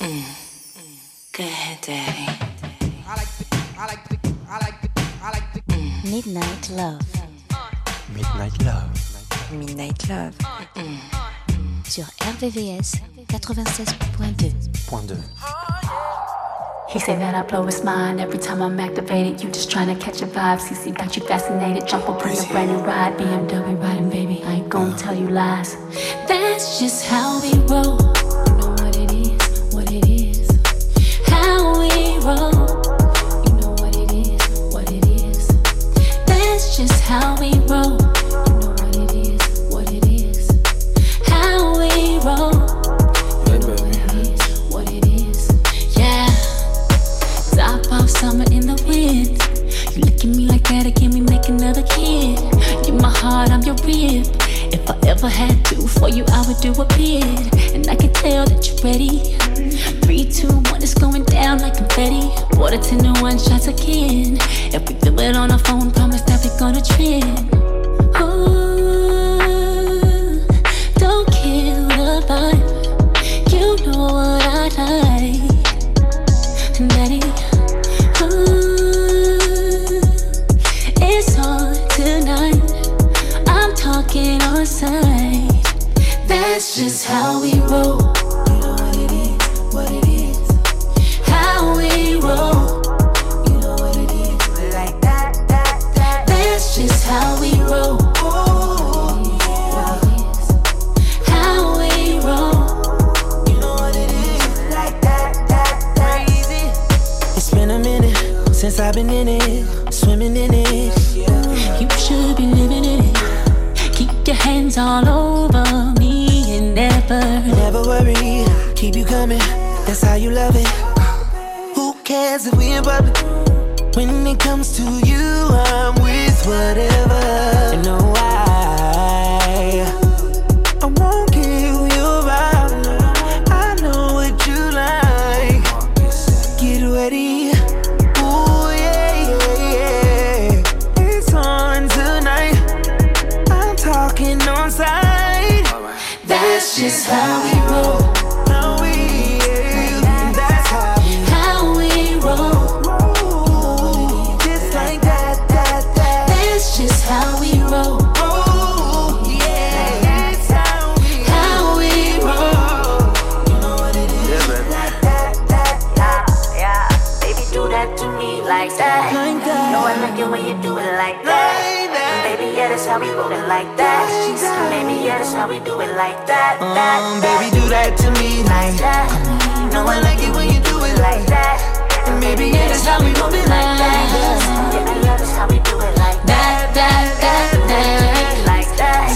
Go ahead, daddy. Midnight Love Midnight Love. Midnight Love. sur RVVS 96.2. Point 2. He say that I blow his mind every time I'm activated. You just trying to catch a vibe. CC got you fascinated. Jump up in a brand new ride. BMW riding, baby. I ain't gonna uh-huh. tell you lies. That's just how we roll. How we roll. You know what it is, what it is. How we roll. You know what it is, what it is. Yeah. Top off summer in the wind. You look at me like that again, we make another kid. You're my heart, I'm your rib. If I ever had to for you, I would do a bid. And I can tell that you're ready. Three, two, one, it's going down like confetti. Water ten to one shots again. If we feel it on our phone, promise that we're gonna trend. Ooh, don't kill the vibe. You know what I like. Daddy, ooh, it's on tonight. I'm talking on sight. That's just how we roll. Public? When it comes to you, I'm with whatever. We roll it like that. Baby, yeah, that's how we do it like that. that, Um, baby, do that to me like that. that. Know I like it when you do it like that. And baby, yeah, that's how we roll it like that. Yeah, yeah, that's how we do it like that. That, that, that, that. Like that.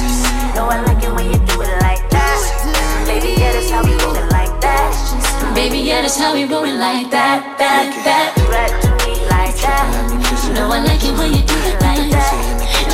Know I like it when you do it like that. Baby, yeah, that's how we roll it like that. Baby, yeah, that's how we roll it like that, that, that. Do that to me like that. Know I like it when you do it like that.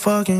fucking?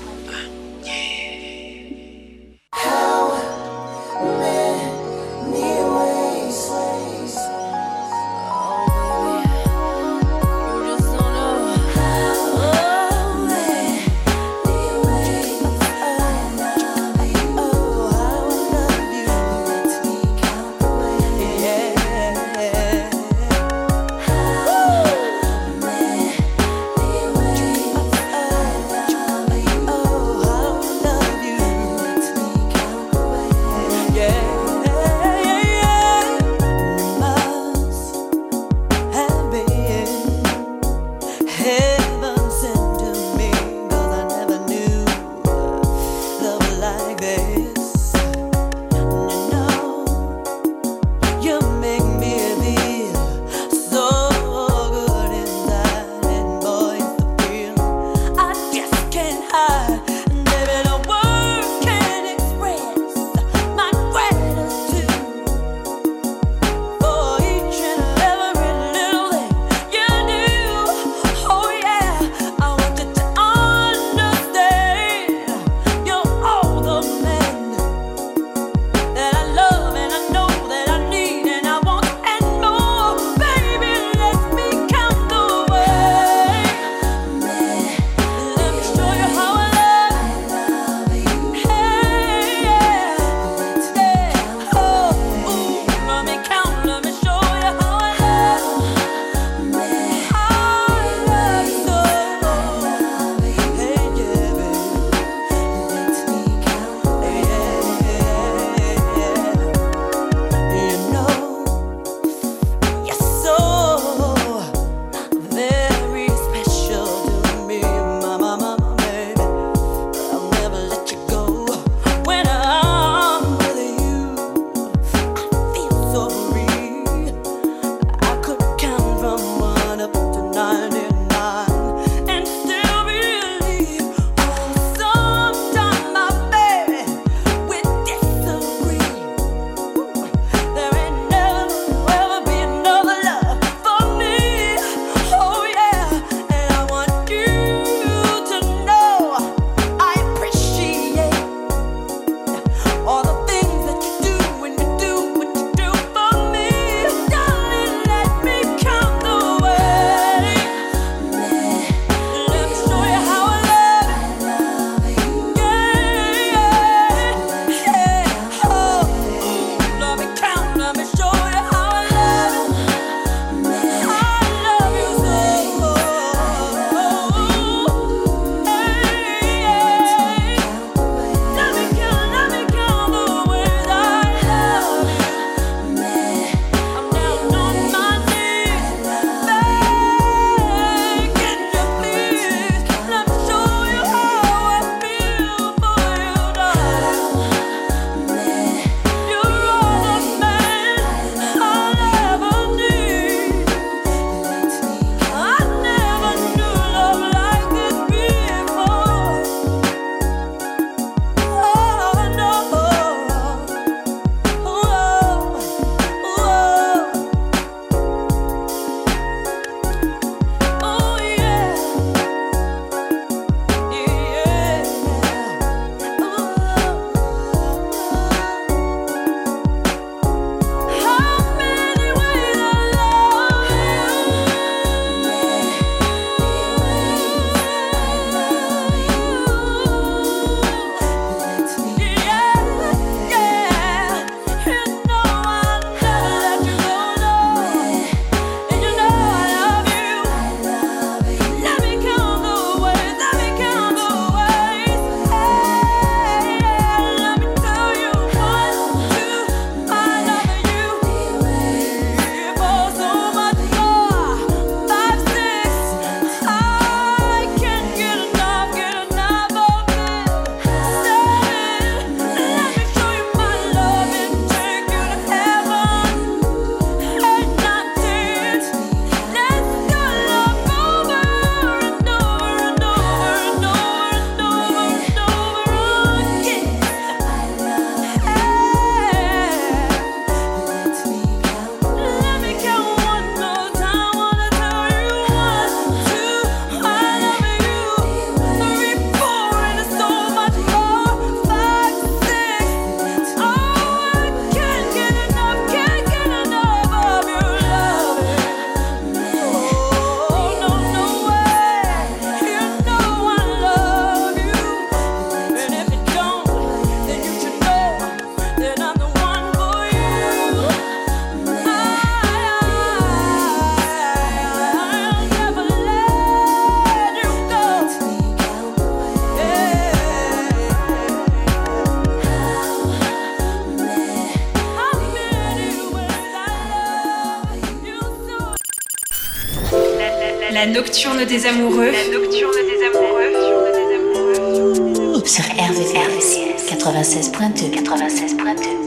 nocturne des amoureux. La nocturne des amoureux. Sur RVCS 96.2 96.2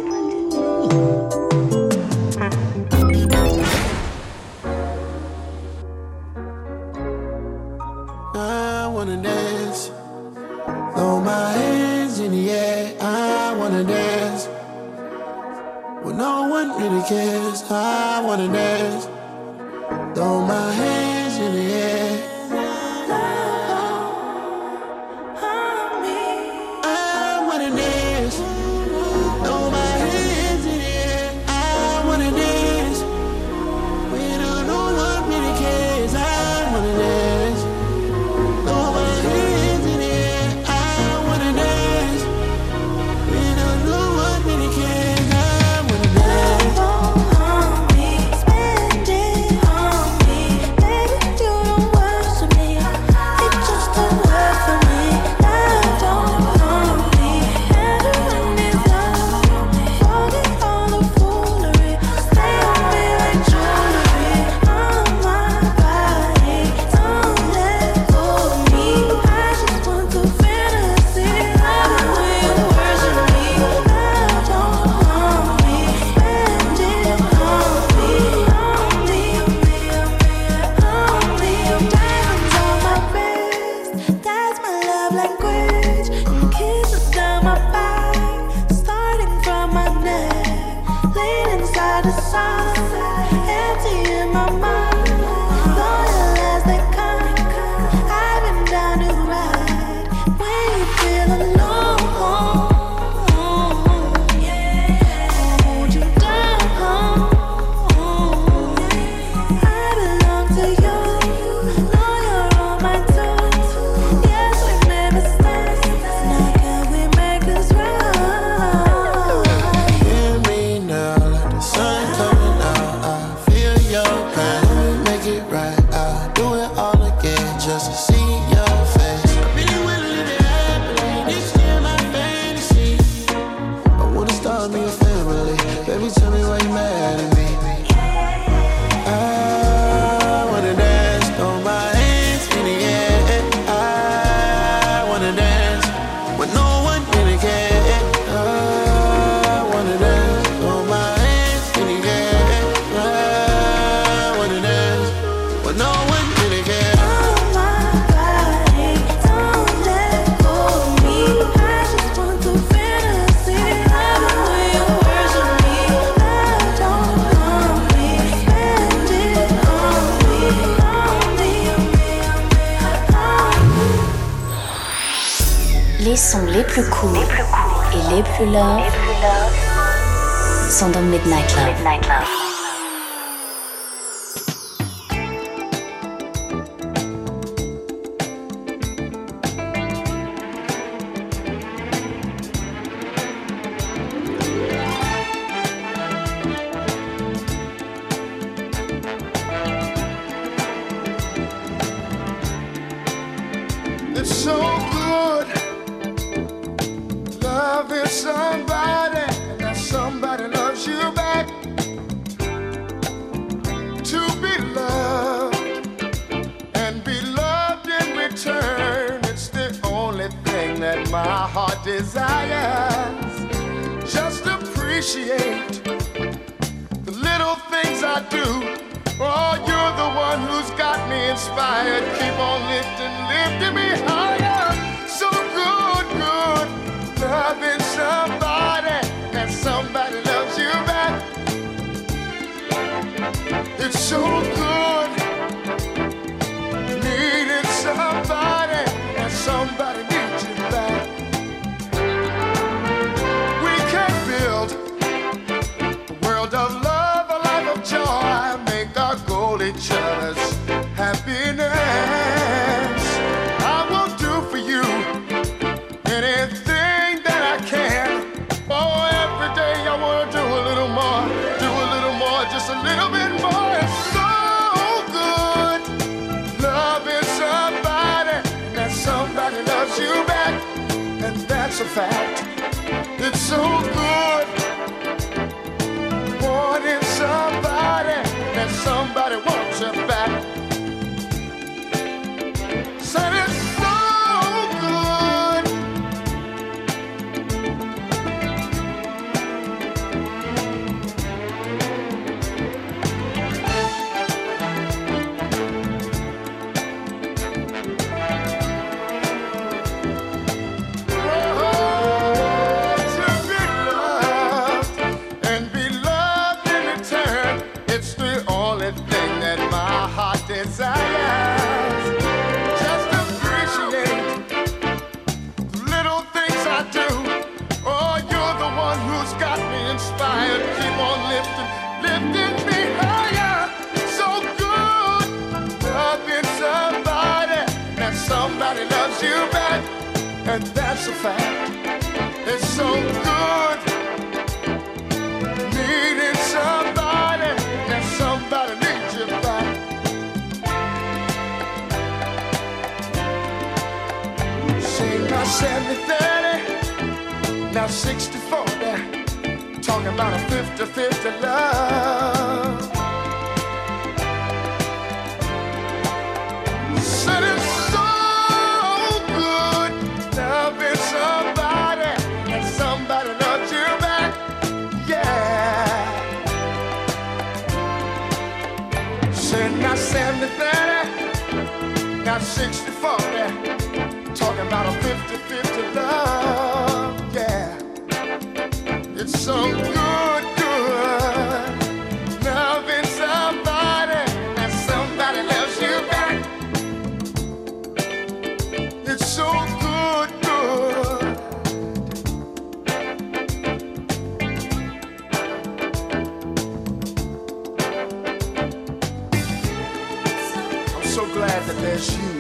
so glad that there's you.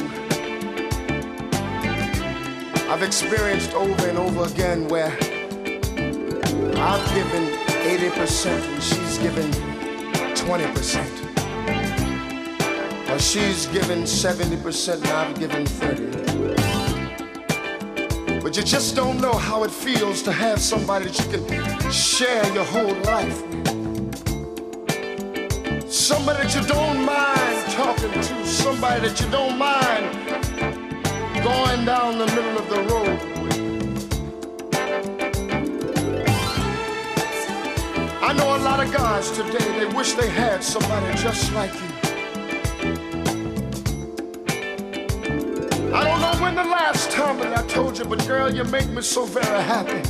I've experienced over and over again where I've given 80% and she's given 20%. Or she's given 70% and I've given 30. But you just don't know how it feels to have somebody that you can share your whole life with. Somebody that you don't mind talking to, somebody that you don't mind going down the middle of the road with. I know a lot of guys today, they wish they had somebody just like you. I don't know when the last time that I told you, but girl, you make me so very happy.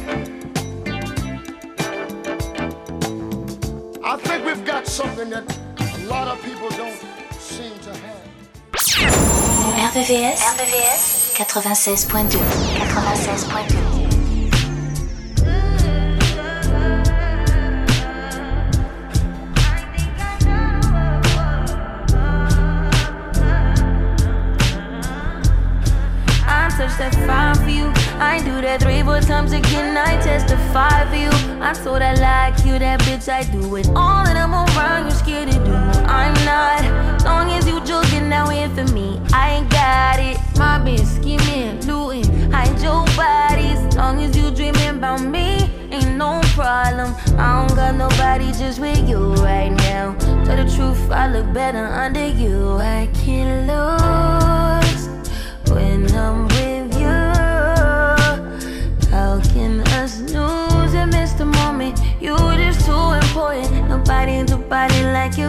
I think we've got something that a lot of people don't. RVVS, RVVS 96.2 96.2 I touch that fire for you. I do that three, four times again. I testify for you. I'm so that like you, that bitch. I do it all, and I'm around. You scared to do. I'm not. Long as you joking now in for me, I ain't got it. My bitch scheming, looting, hide your bodies. Long as you dreaming about me, ain't no problem. I don't got nobody just with you right now. Tell the truth, I look better under you. I can't lose when I'm with you. How can us lose and miss the moment? You just too important. Nobody do body like you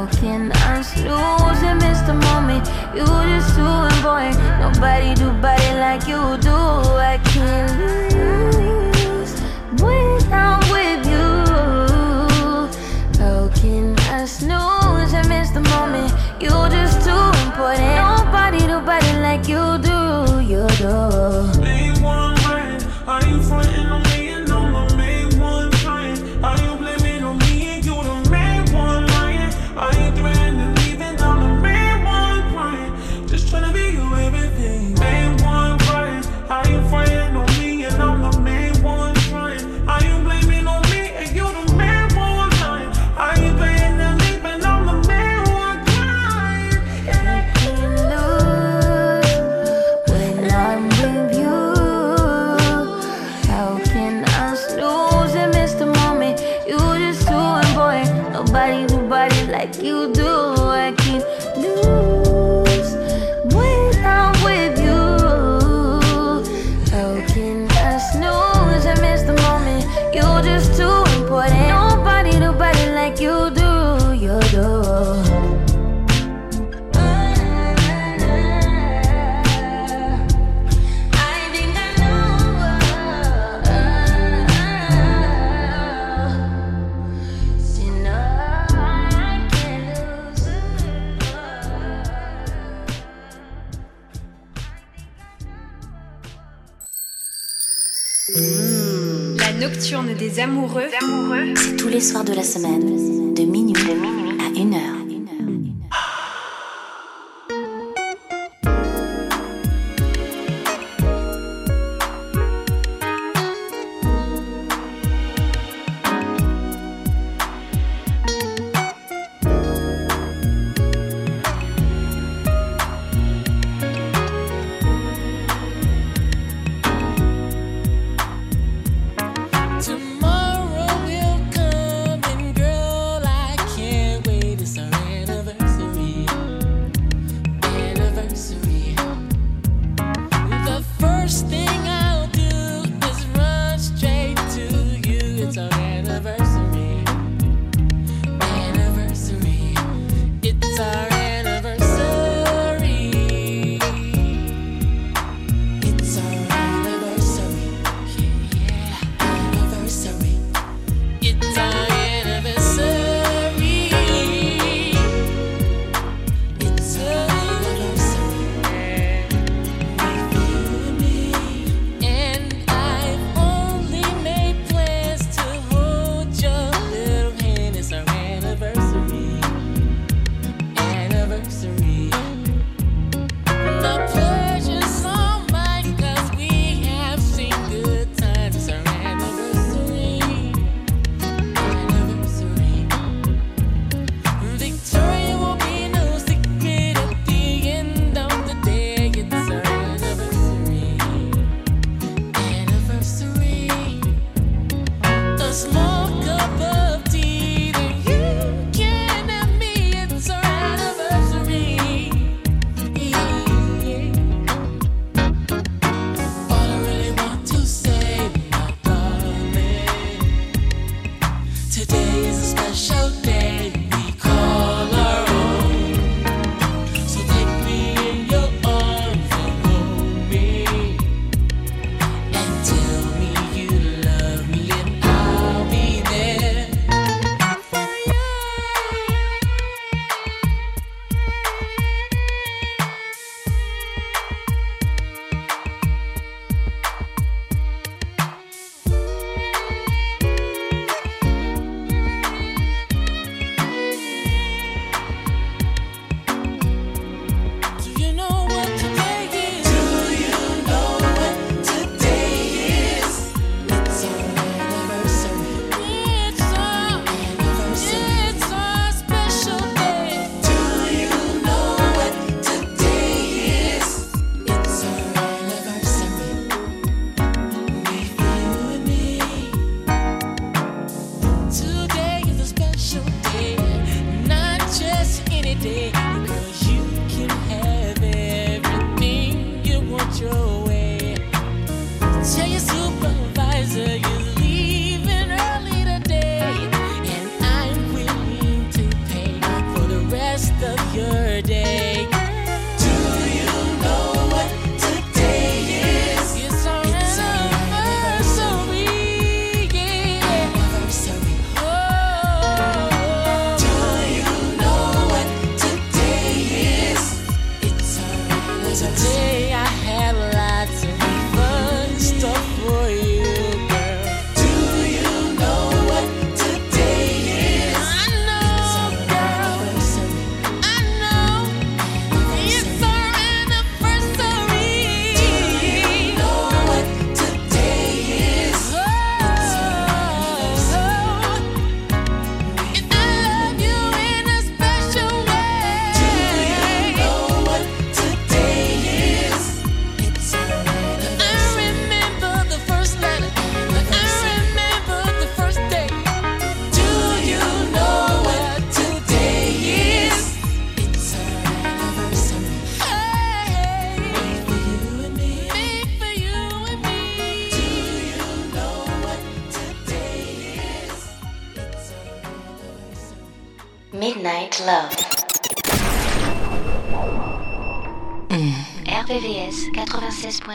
How can I lose and miss the moment? You just too important. Nobody do body like you do. I can't lose when I'm with you. Can I snooze and miss the moment? You just too important.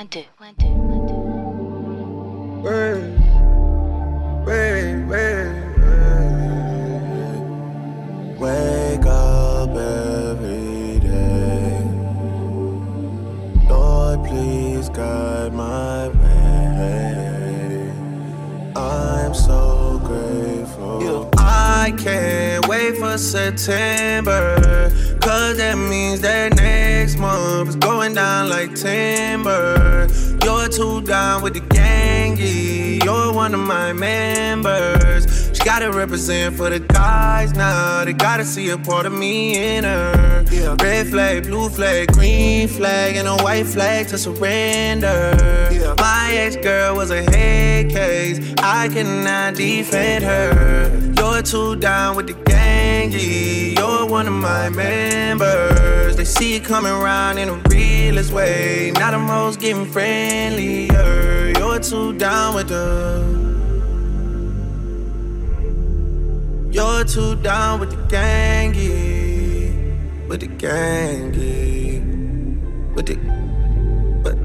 One, two, one, two, one, two. Wait, wait, wait, Wake up every day. Lord, please guide my way. I'm so grateful. I can't wait for September. Cause that means that next month is going down like timber. You're too down with the gang. You're one of my members. Gotta represent for the guys now. They gotta see a part of me in her. Yeah. Red flag, blue flag, green flag, and a white flag to surrender. Yeah. My ex girl was a head case. I cannot defend her. You're too down with the gang, yeah. You're one of my members. They see it coming around in a realest way. Now the most getting friendlier. You're too down with the. You're too down with the gang, yeah. With the gang, yeah. With the. But,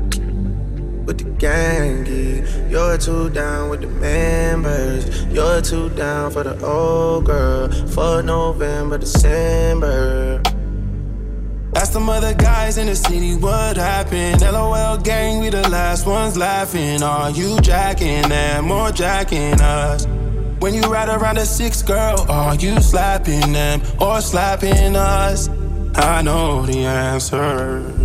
with the gang. You're too down with the members. You're too down for the old girl. For November, December. Ask them other guys in the city what happened. LOL gang, we the last ones laughing. Are you jacking them or jacking us? When you ride around a six girl, are you slapping them or slapping us? I know the answer.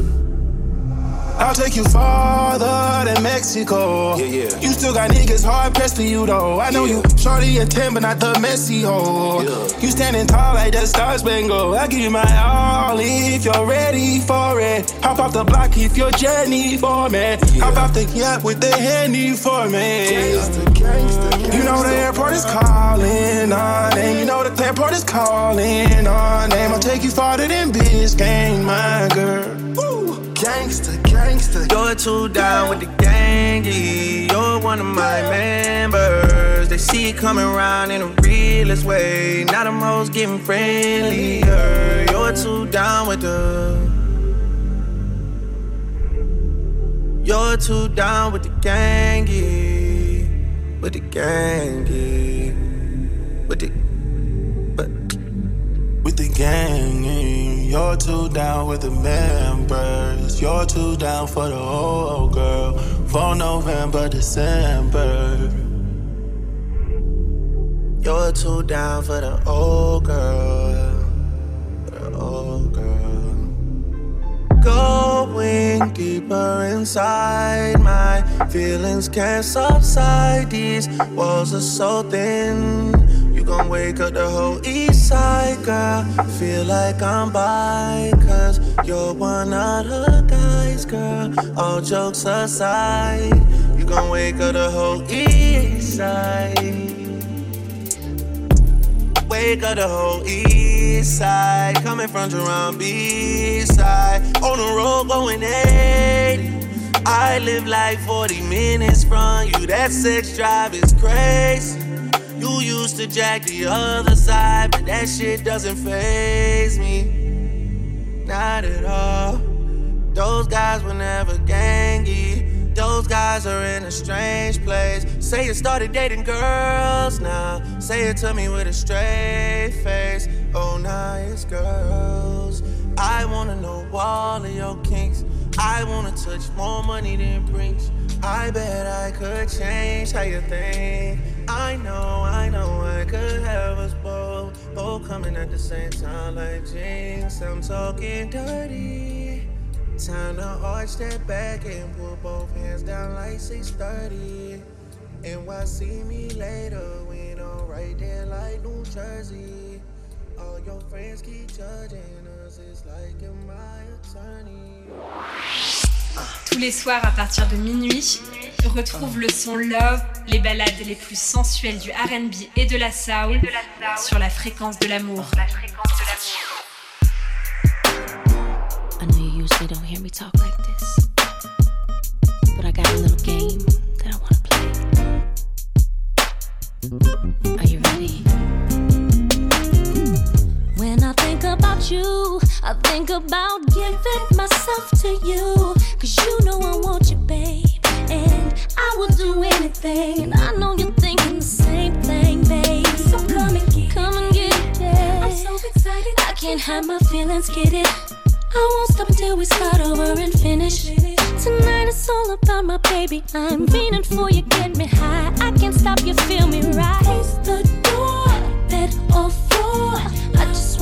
I'll take you farther than Mexico. Yeah, yeah. You still got niggas hard pressed for you though. I know yeah. you shorty and 10, but not the messy hoe. Yeah. You standing tall like the Star Spangled. I give you my all if you're ready for it. Hop off the block if you're Jenny for me. Yeah. Hop off the yacht with the handy for me. Gangsta, gangsta, gangsta. You know the airport is calling on name. You know the airport is calling on name. I'll take you farther than Biscayne, my girl. Woo. Gangsta, gangsta. You're too down with the gang. You're one of my members. They see it coming around in a realest way. Now the most getting friendlier. You're too down with the. You're too down with the gang. With the gang. With the. But. With the gang. You're too down with the members. You're too down for the old girl. For November, December. You're too down for the old girl. The old girl. Going deeper inside, my feelings can't subside. These walls are so thin You gon' wake up the whole east side, girl. Feel like I'm by, cause you're one of the guys, girl. All jokes aside, you gon' wake up the whole east side. Wake up the whole east side, coming from Jerome B side. On the road going 80. I live like 40 minutes from you. That sex drive is crazy. You used to jack the other side, but that shit doesn't phase me. Not at all. Those guys were never gangy. Those guys are in a strange place. Say you started dating girls now. Say it to me with a straight face. Oh, now it's girls. I wanna know all of your kinks. I wanna touch more money than Prince. I bet I could change how you think. I know, I know I could have us both. Both coming at the same time like jinx. I'm talking dirty. Time to arch that back and put both hands down like 630. And why see me later when I'm right there like New Jersey? All your friends keep judging us, it's like you're my attorney? Tous les soirs à partir de minuit, retrouve le son Love, les balades les plus sensuelles du RB et de la soul sur la fréquence de l'amour. I know you usually don't hear me talk like this, but I got a little game that I want to play. Are you ready? When I think about you, I think about giving myself to you. Cause you know I want you, babe. And I will do anything. And I know you're thinking the same thing, babe. So come and get come and get it. I'm so excited. I can't hide my feelings, get it. I won't stop until we start over and finish. Tonight it's all about my baby. I'm meaning for you, get me high. I can't stop you, feel me right. Close the door, bed or floor. I just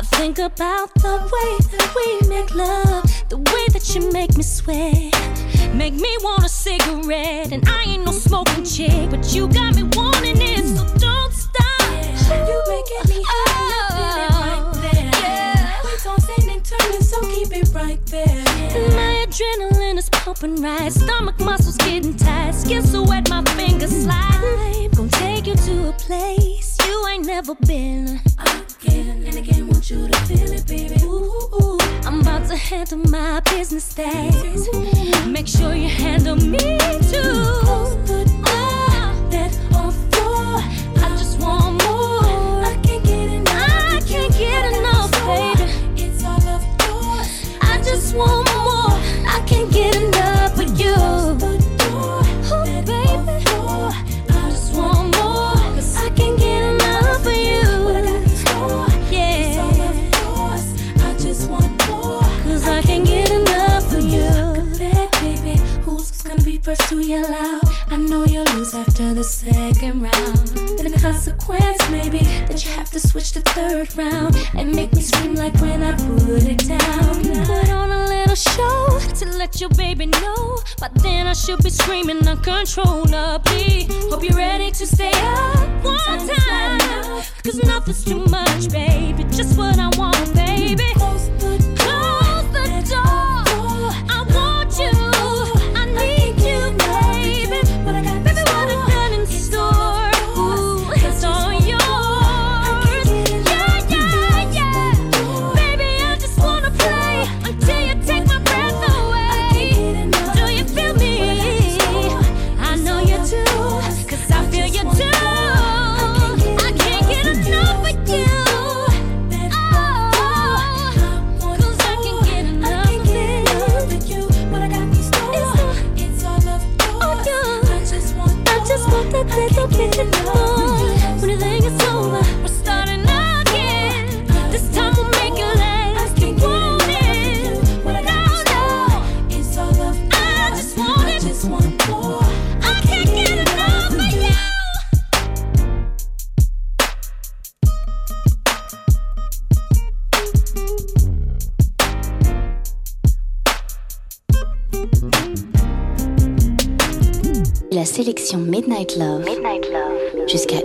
about the way that we make love, the way that you make me sweat. Make me want a cigarette, and I ain't no smoking chick, but you got me wanting it, so don't stop. You making me hot, feel it right oh, there. Yeah. We tossing and turning, so keep it right there. My adrenaline is pumping right, stomach muscles getting tight, skin so wet, my fingers slide. Gonna take you to a place you ain't never been. Again and again, want you to feel it, baby. Ooh, ooh. I'm about to handle my business days. Make sure you handle me too. Close the door, that on floor. I just want more. I can't get enough. I can't get enough, baby. It's all of yours. I just want more. To yell out? I know you'll lose after the second round. The consequence maybe that you have to switch the third round and make me scream like when I put it down. Put on a little show to let your baby know. But then I should be screaming uncontrollably. Hope you're ready to stay up one time. Cause nothing's too much, baby. Just what I want, baby. Close the sélection Midnight Love, jusqu'à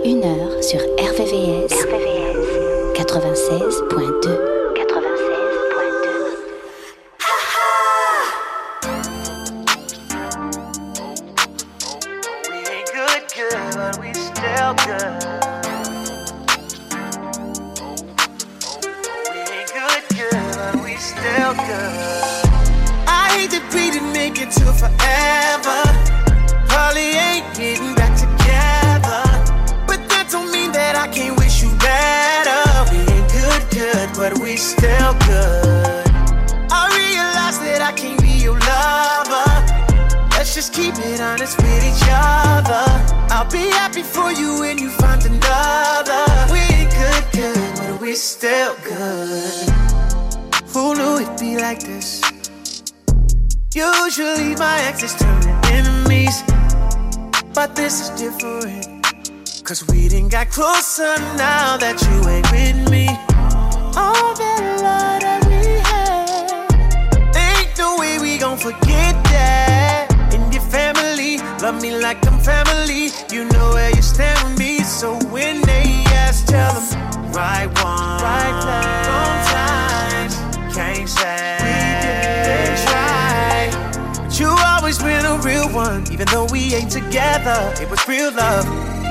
even though we ain't together. It was real love,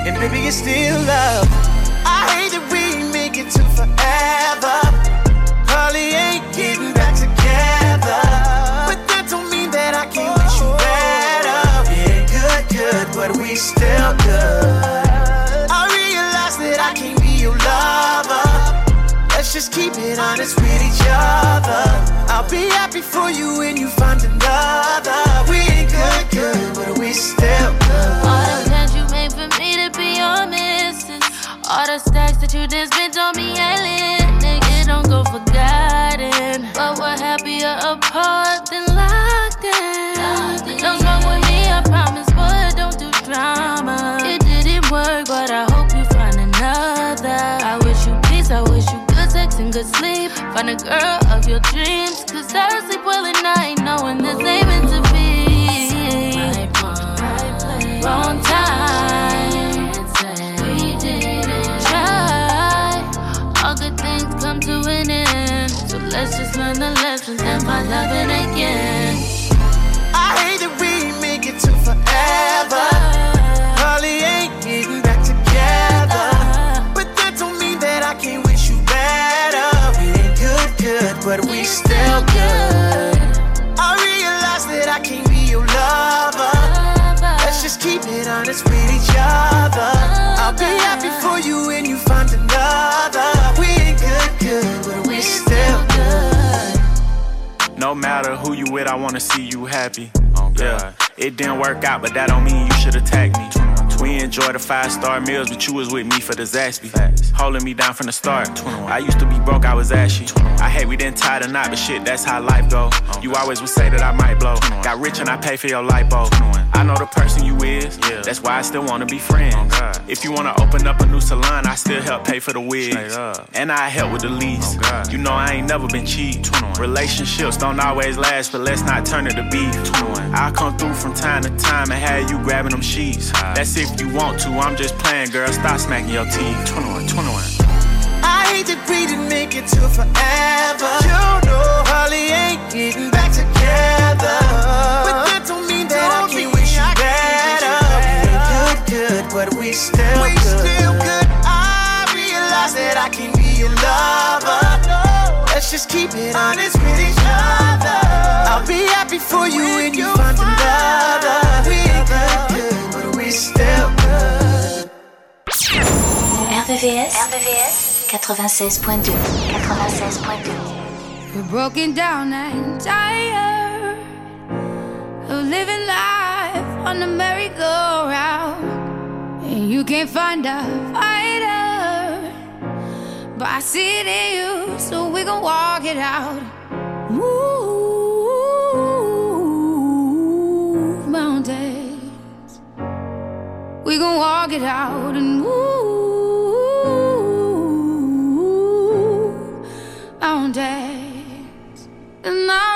and baby, it's still love. I hate that we make it to forever. Probably ain't getting back together. But that don't mean that I can't wish you better. Ain't good, good, but we still good. I realize that I can't be your lover. Let's just keep it honest with each other. I'll be happy for you when you find another. Still. All the plans you made for me to be your missus. All the stacks that you just spent on me lit. Nigga, don't go forgotten. But we're happier apart than locked in. Don't smoke with me, I promise, but don't do drama. It didn't work, but I hope you find another. I wish you peace, I wish you good sex and good sleep. Find a girl of your dreams. Cause I sleep well at night, knowing this ain't meant to be. Find loving again. No matter who you with, I wanna see you happy. Oh, yeah, it didn't work out, but that don't mean you should attack me. We enjoy the five star meals, but you was with me for the Zaxby. Holding me down from the start. I used to be broke, I was ashy. I hate we didn't tie the knot, but shit, that's how life go. You always would say that I might blow. Got rich and I pay for your lipo. I know the person you is, that's why I still wanna be friends. If you wanna open up a new salon, I still help pay for the wigs. And I help with the lease. You know I ain't never been cheap. Relationships don't always last, but let's not turn it to beef. I'll come through from time to time and have you grabbing them sheets. That's if you want to, I'm just playing, girl. Stop smacking your teeth. 21, 21. I hate that we didn't make it to forever. You know, Holly ain't getting back together. But that don't mean that I can't wish you better. We ain't good, good, but we still we good. still good. I realize that I can be your lover. Let's just keep it honest with each other. I'll be happy for you when you find another. RVVS, RVVS 96.2 96.2 We're broken down and tired of living life on the merry-go-round. And you can't find a fighter, but I see it in you, so we gon' walk it out. Move we gon' walk it out and move mountains. And I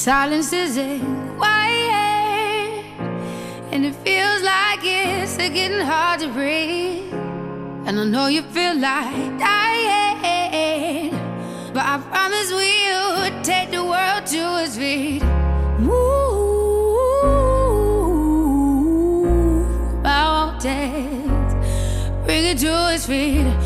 silence is quiet and it feels like it's getting hard to breathe. And I know you feel like dying, but I promise we'll take the world to its feet. Move mountains, bring it to its feet.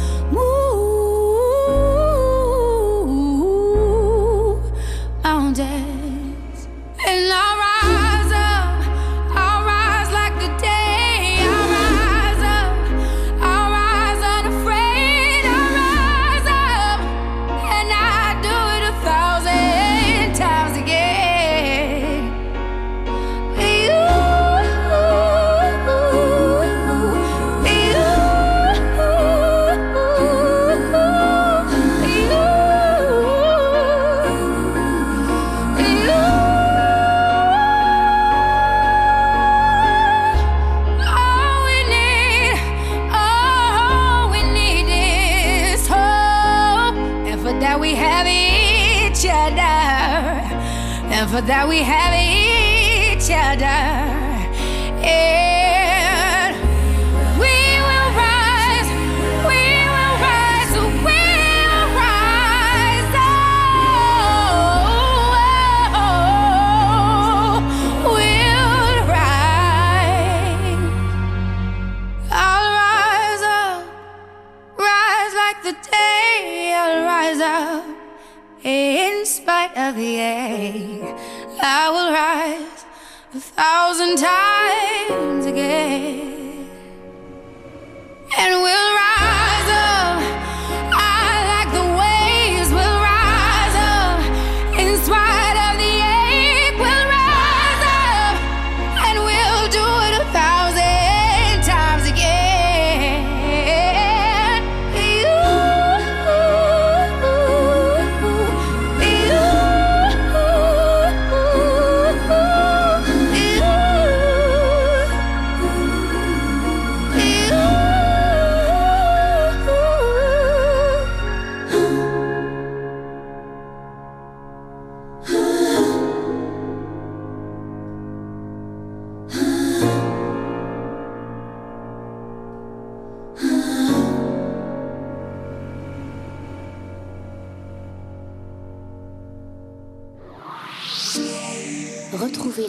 Have each other, and for that we have each other. And ache. I will rise a thousand times again, and we'll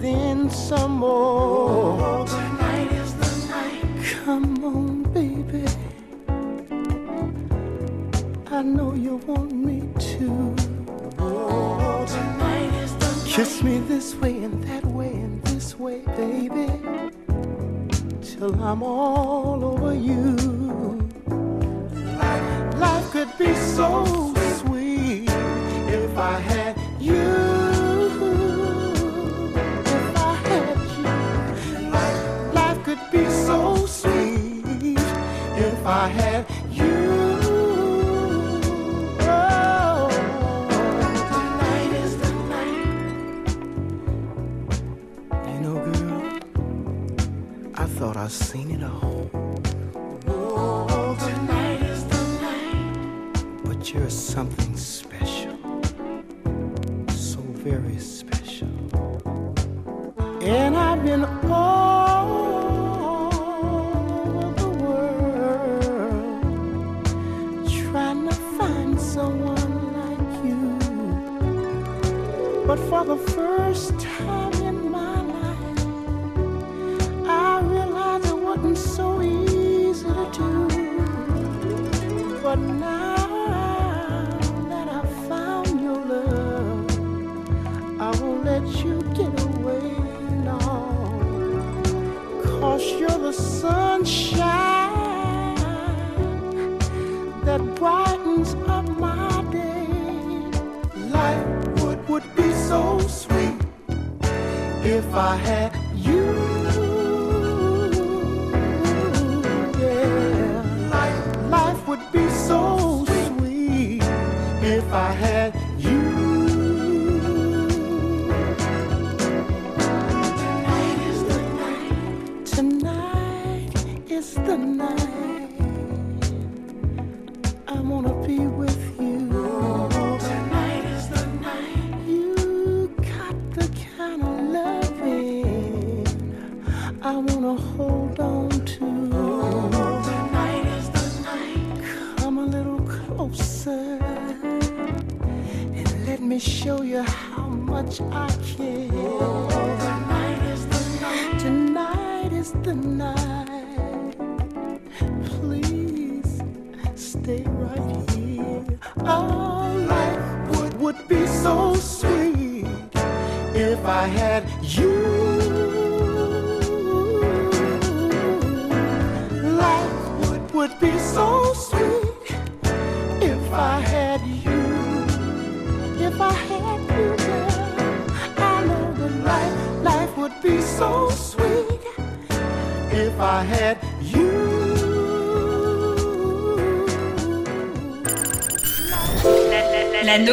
then some more. Oh, is the night. Come on, baby. I know you want me to. Oh, tonight is the night. Kiss me this way and that way and this way, baby. Till I'm all over you. Life could be so I've seen it all. But you're something special, so very special. And I've been all over the world trying to find someone like you. But for the first time. the sunshine that brightens up my day. Life would, would be so sweet if I had.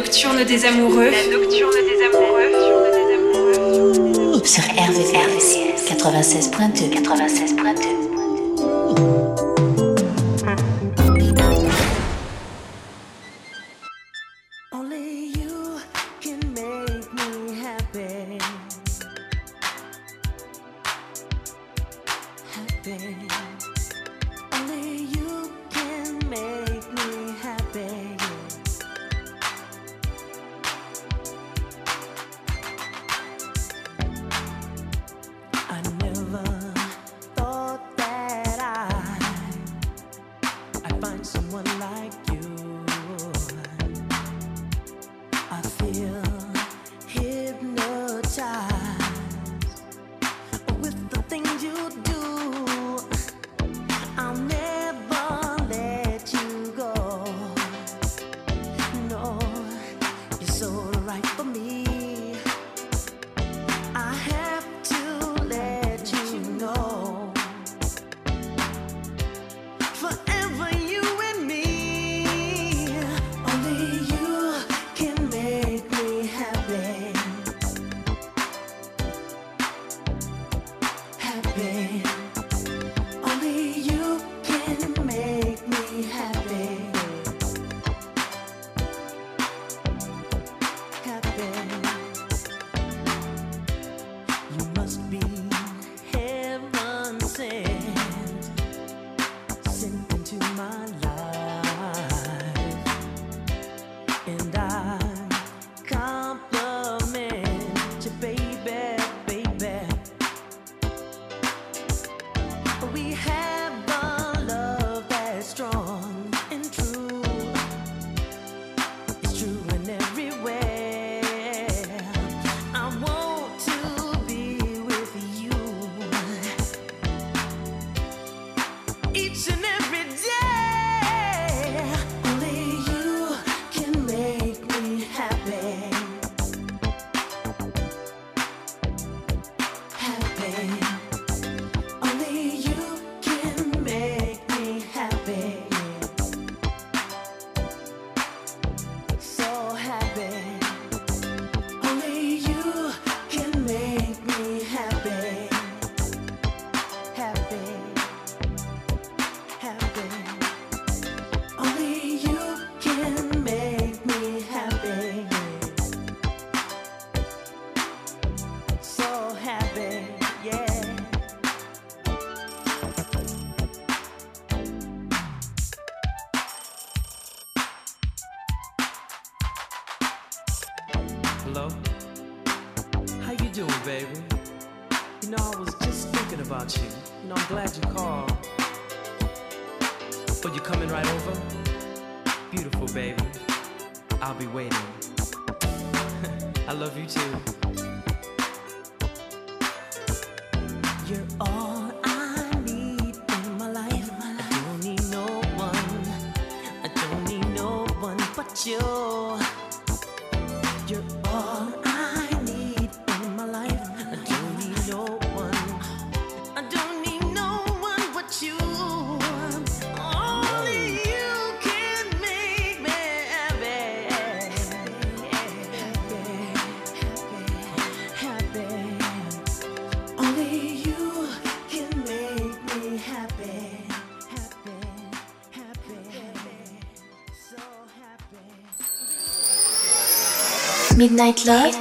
nocturne des amoureux. La nocturne des amoureux. Sur RVVCS 96.2 96.2 Midnight Love,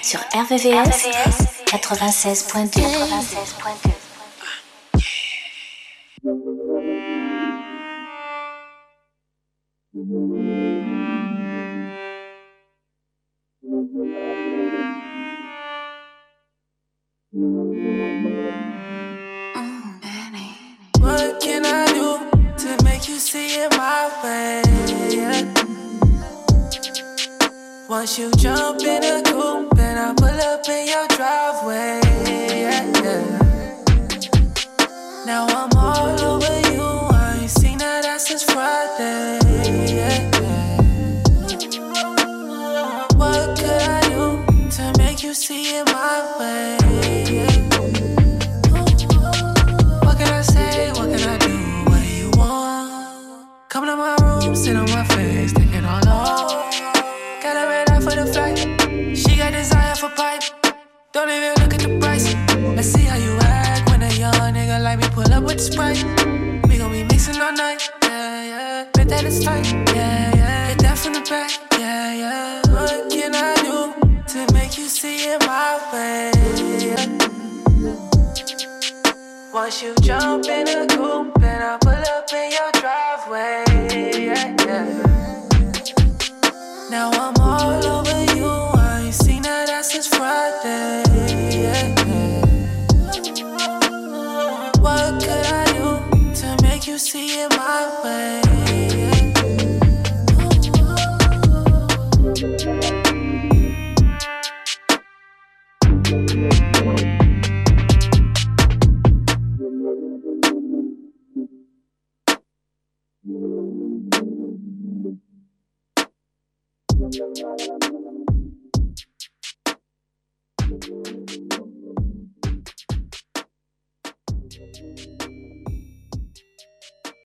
sur RVVS, RVVS 96.2. 96.2. once you jump in the cool